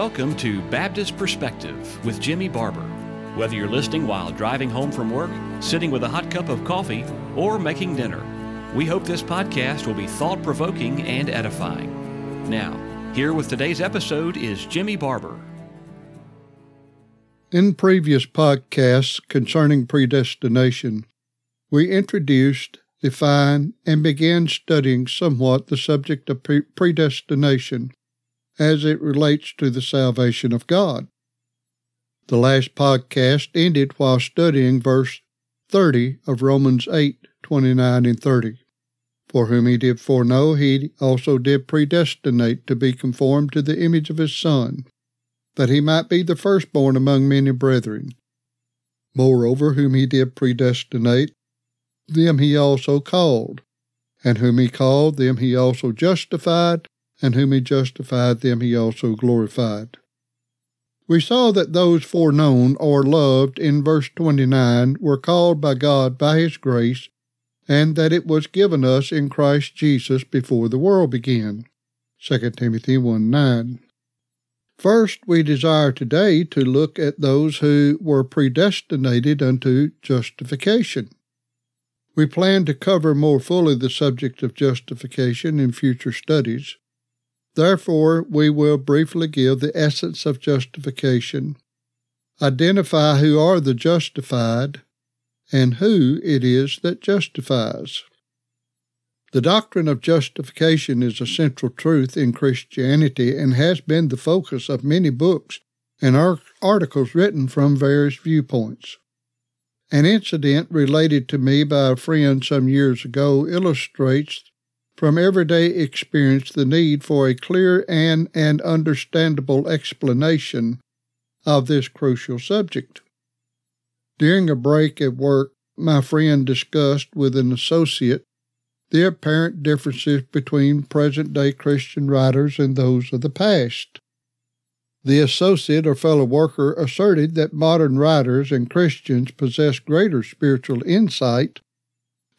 welcome to Baptist Perspective with Jimmy Barber. Whether you're listening while driving home from work, sitting with a hot cup of coffee, or making dinner, we hope this podcast will be thought provoking and edifying. Now, here with today's episode is Jimmy Barber. In previous podcasts concerning predestination, we introduced, defined, and began studying somewhat the subject of pre- predestination as it relates to the salvation of God. The last podcast ended while studying verse 30 of Romans 8 29 and 30. For whom he did foreknow, he also did predestinate to be conformed to the image of his Son, that he might be the firstborn among many brethren. Moreover, whom he did predestinate, them he also called, and whom he called, them he also justified, and whom he justified, them he also glorified. We saw that those foreknown or loved in verse 29 were called by God by his grace, and that it was given us in Christ Jesus before the world began. 2 Timothy 1 9. First, we desire today to look at those who were predestinated unto justification. We plan to cover more fully the subject of justification in future studies. Therefore, we will briefly give the essence of justification, identify who are the justified, and who it is that justifies. The doctrine of justification is a central truth in Christianity and has been the focus of many books and articles written from various viewpoints. An incident related to me by a friend some years ago illustrates from everyday experience the need for a clear and, and understandable explanation of this crucial subject. During a break at work, my friend discussed with an associate the apparent differences between present day Christian writers and those of the past. The associate or fellow worker asserted that modern writers and Christians possess greater spiritual insight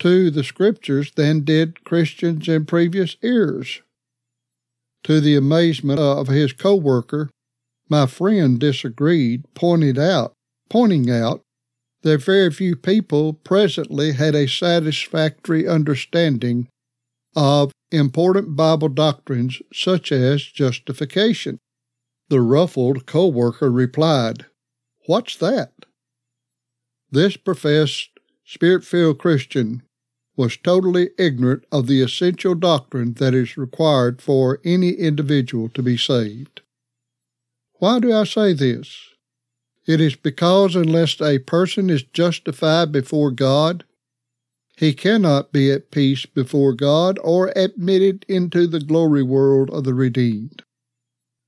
to the scriptures than did Christians in previous eras. To the amazement of his co-worker, my friend disagreed, pointed out, pointing out that very few people presently had a satisfactory understanding of important Bible doctrines such as justification. The ruffled co-worker replied, What's that? This professed spirit-filled Christian was totally ignorant of the essential doctrine that is required for any individual to be saved. Why do I say this? It is because unless a person is justified before God, he cannot be at peace before God or admitted into the glory world of the redeemed.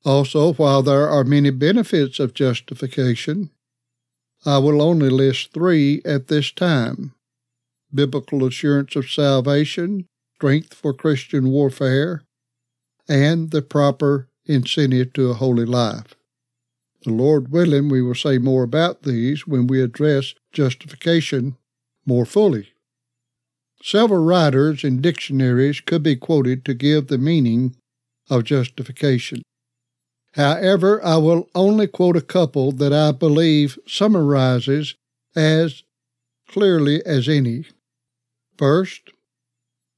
Also, while there are many benefits of justification, I will only list three at this time biblical assurance of salvation, strength for Christian warfare, and the proper incentive to a holy life. The Lord willing, we will say more about these when we address justification more fully. Several writers and dictionaries could be quoted to give the meaning of justification. However, I will only quote a couple that I believe summarizes as clearly as any. First,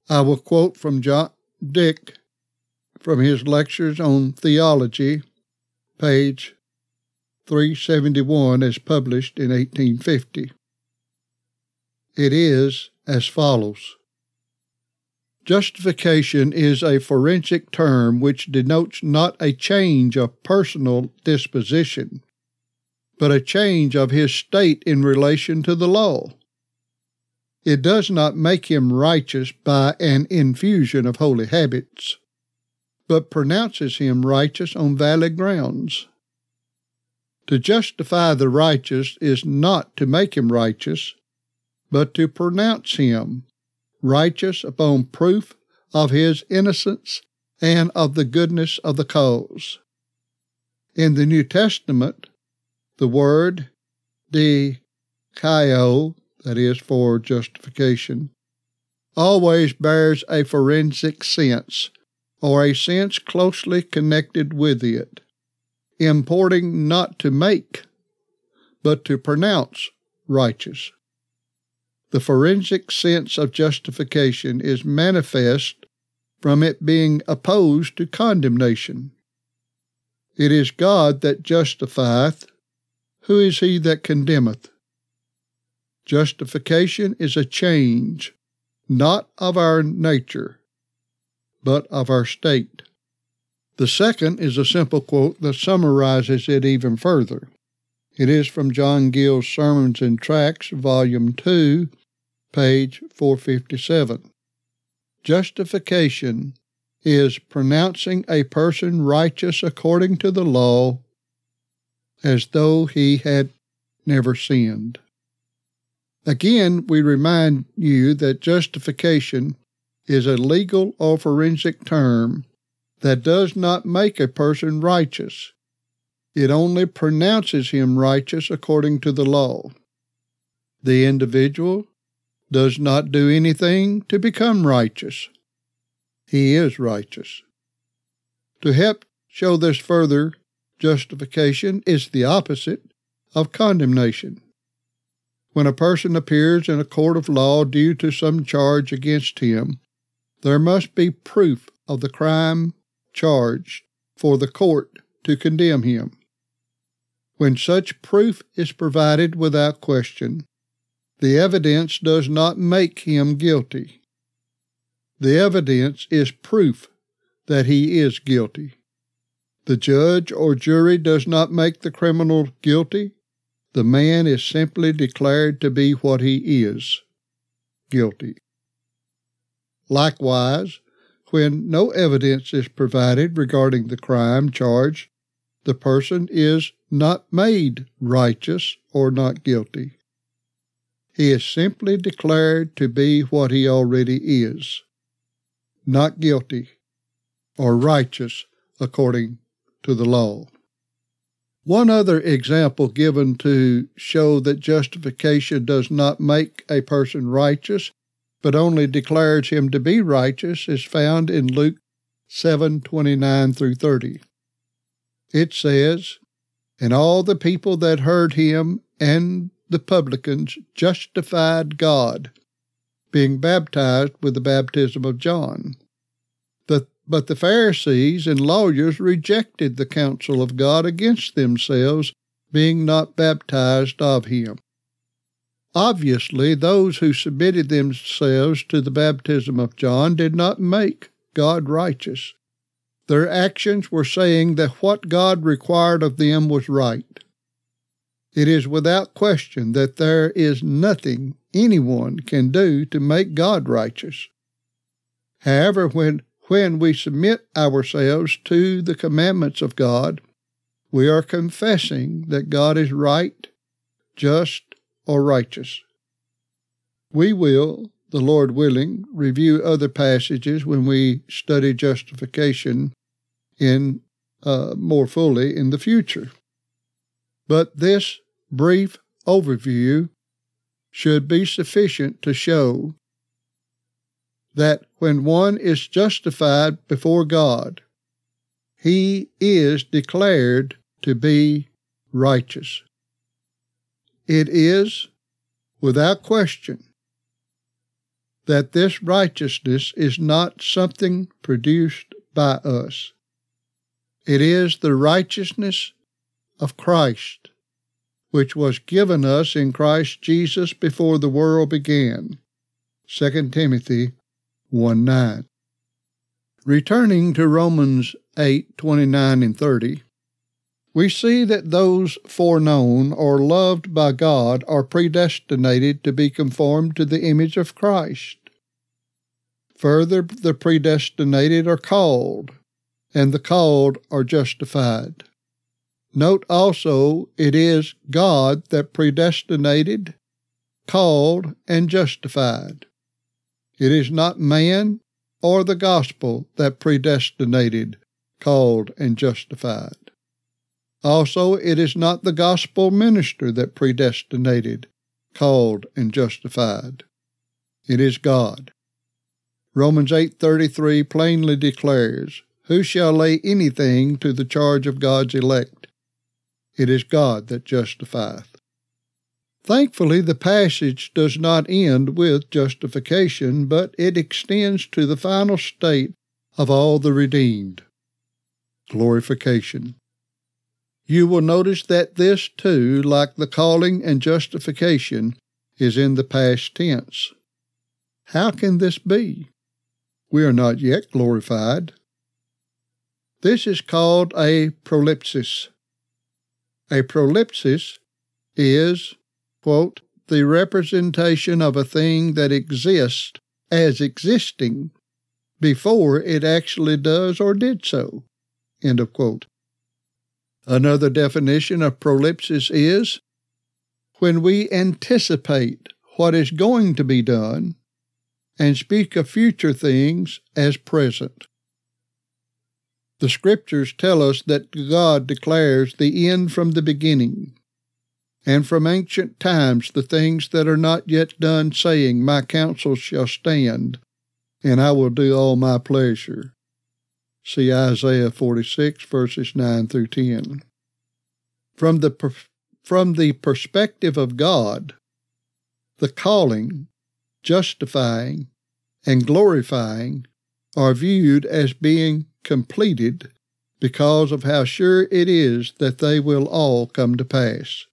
I will quote from John Dick from his lectures on theology, page 371, as published in 1850. It is as follows Justification is a forensic term which denotes not a change of personal disposition, but a change of his state in relation to the law. It does not make him righteous by an infusion of holy habits, but pronounces him righteous on valid grounds. To justify the righteous is not to make him righteous, but to pronounce him righteous upon proof of his innocence and of the goodness of the cause. In the New Testament, the word dikaio that is, for justification, always bears a forensic sense, or a sense closely connected with it. importing not to make, but to pronounce righteous. The forensic sense of justification is manifest from it being opposed to condemnation. It is God that justifieth. Who is he that condemneth? Justification is a change, not of our nature, but of our state. The second is a simple quote that summarizes it even further. It is from John Gill's Sermons and Tracts, Volume 2, page 457. Justification is pronouncing a person righteous according to the law as though he had never sinned. Again, we remind you that justification is a legal or forensic term that does not make a person righteous. It only pronounces him righteous according to the law. The individual does not do anything to become righteous. He is righteous. To help show this further, justification is the opposite of condemnation. When a person appears in a court of law due to some charge against him, there must be proof of the crime charged for the court to condemn him. When such proof is provided without question, the evidence does not make him guilty. The evidence is proof that he is guilty. The judge or jury does not make the criminal guilty. The man is simply declared to be what he is guilty. Likewise, when no evidence is provided regarding the crime charged, the person is not made righteous or not guilty. He is simply declared to be what he already is not guilty or righteous according to the law. One other example given to show that justification does not make a person righteous but only declares him to be righteous is found in Luke 7:29 through 30. It says, "And all the people that heard him and the publicans justified God, being baptized with the baptism of John. But, the Pharisees and lawyers rejected the counsel of God against themselves, being not baptized of him. Obviously, those who submitted themselves to the baptism of John did not make God righteous. Their actions were saying that what God required of them was right. It is without question that there is nothing anyone can do to make God righteous. However, when, when we submit ourselves to the commandments of God, we are confessing that God is right, just, or righteous. We will, the Lord willing, review other passages when we study justification in uh, more fully in the future. But this brief overview should be sufficient to show that when one is justified before God, he is declared to be righteous. It is, without question, that this righteousness is not something produced by us. It is the righteousness of Christ, which was given us in Christ Jesus before the world began. 2 Timothy 1 9. Returning to Romans 8 29 and 30, we see that those foreknown or loved by God are predestinated to be conformed to the image of Christ. Further, the predestinated are called, and the called are justified. Note also, it is God that predestinated, called, and justified. It is not man or the gospel that predestinated, called, and justified. Also, it is not the gospel minister that predestinated, called, and justified. It is God. Romans 8:33 plainly declares, "Who shall lay anything to the charge of God's elect? It is God that justifieth. Thankfully, the passage does not end with justification, but it extends to the final state of all the redeemed glorification. You will notice that this too, like the calling and justification, is in the past tense. How can this be? We are not yet glorified. This is called a prolepsis. A prolepsis is, quote, the representation of a thing that exists as existing before it actually does or did so. End of quote. Another definition of prolepsis is when we anticipate what is going to be done and speak of future things as present. The scriptures tell us that God declares the end from the beginning, and from ancient times the things that are not yet done, saying, My counsel shall stand, and I will do all my pleasure. See Isaiah 46, verses 9 through 10. From the, per- from the perspective of God, the calling, justifying, and glorifying are viewed as being completed because of how sure it is that they will all come to pass.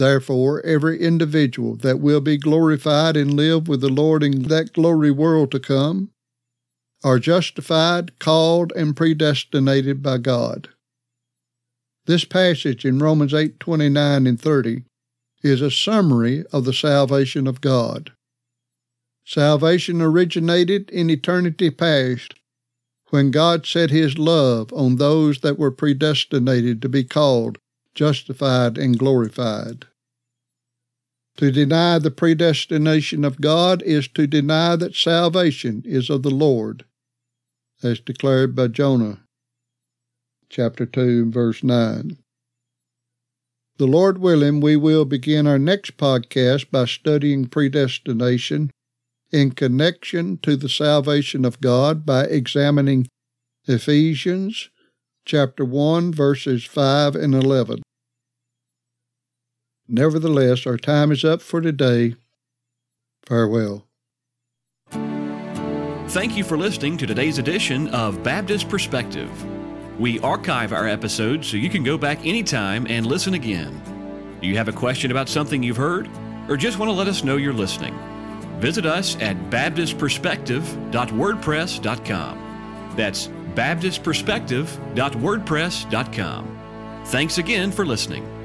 Therefore, every individual that will be glorified and live with the Lord in that glory world to come are justified, called, and predestinated by God. This passage in Romans 8 29 and 30 is a summary of the salvation of God. Salvation originated in eternity past when God set his love on those that were predestinated to be called, justified, and glorified. To deny the predestination of God is to deny that salvation is of the Lord as declared by Jonah, chapter 2, verse 9. The Lord willing, we will begin our next podcast by studying predestination in connection to the salvation of God by examining Ephesians chapter 1, verses 5 and 11. Nevertheless, our time is up for today. Farewell. Thank you for listening to today's edition of Baptist Perspective. We archive our episodes so you can go back anytime and listen again. Do you have a question about something you've heard, or just want to let us know you're listening? Visit us at baptistperspective.wordpress.com. That's baptistperspective.wordpress.com. Thanks again for listening.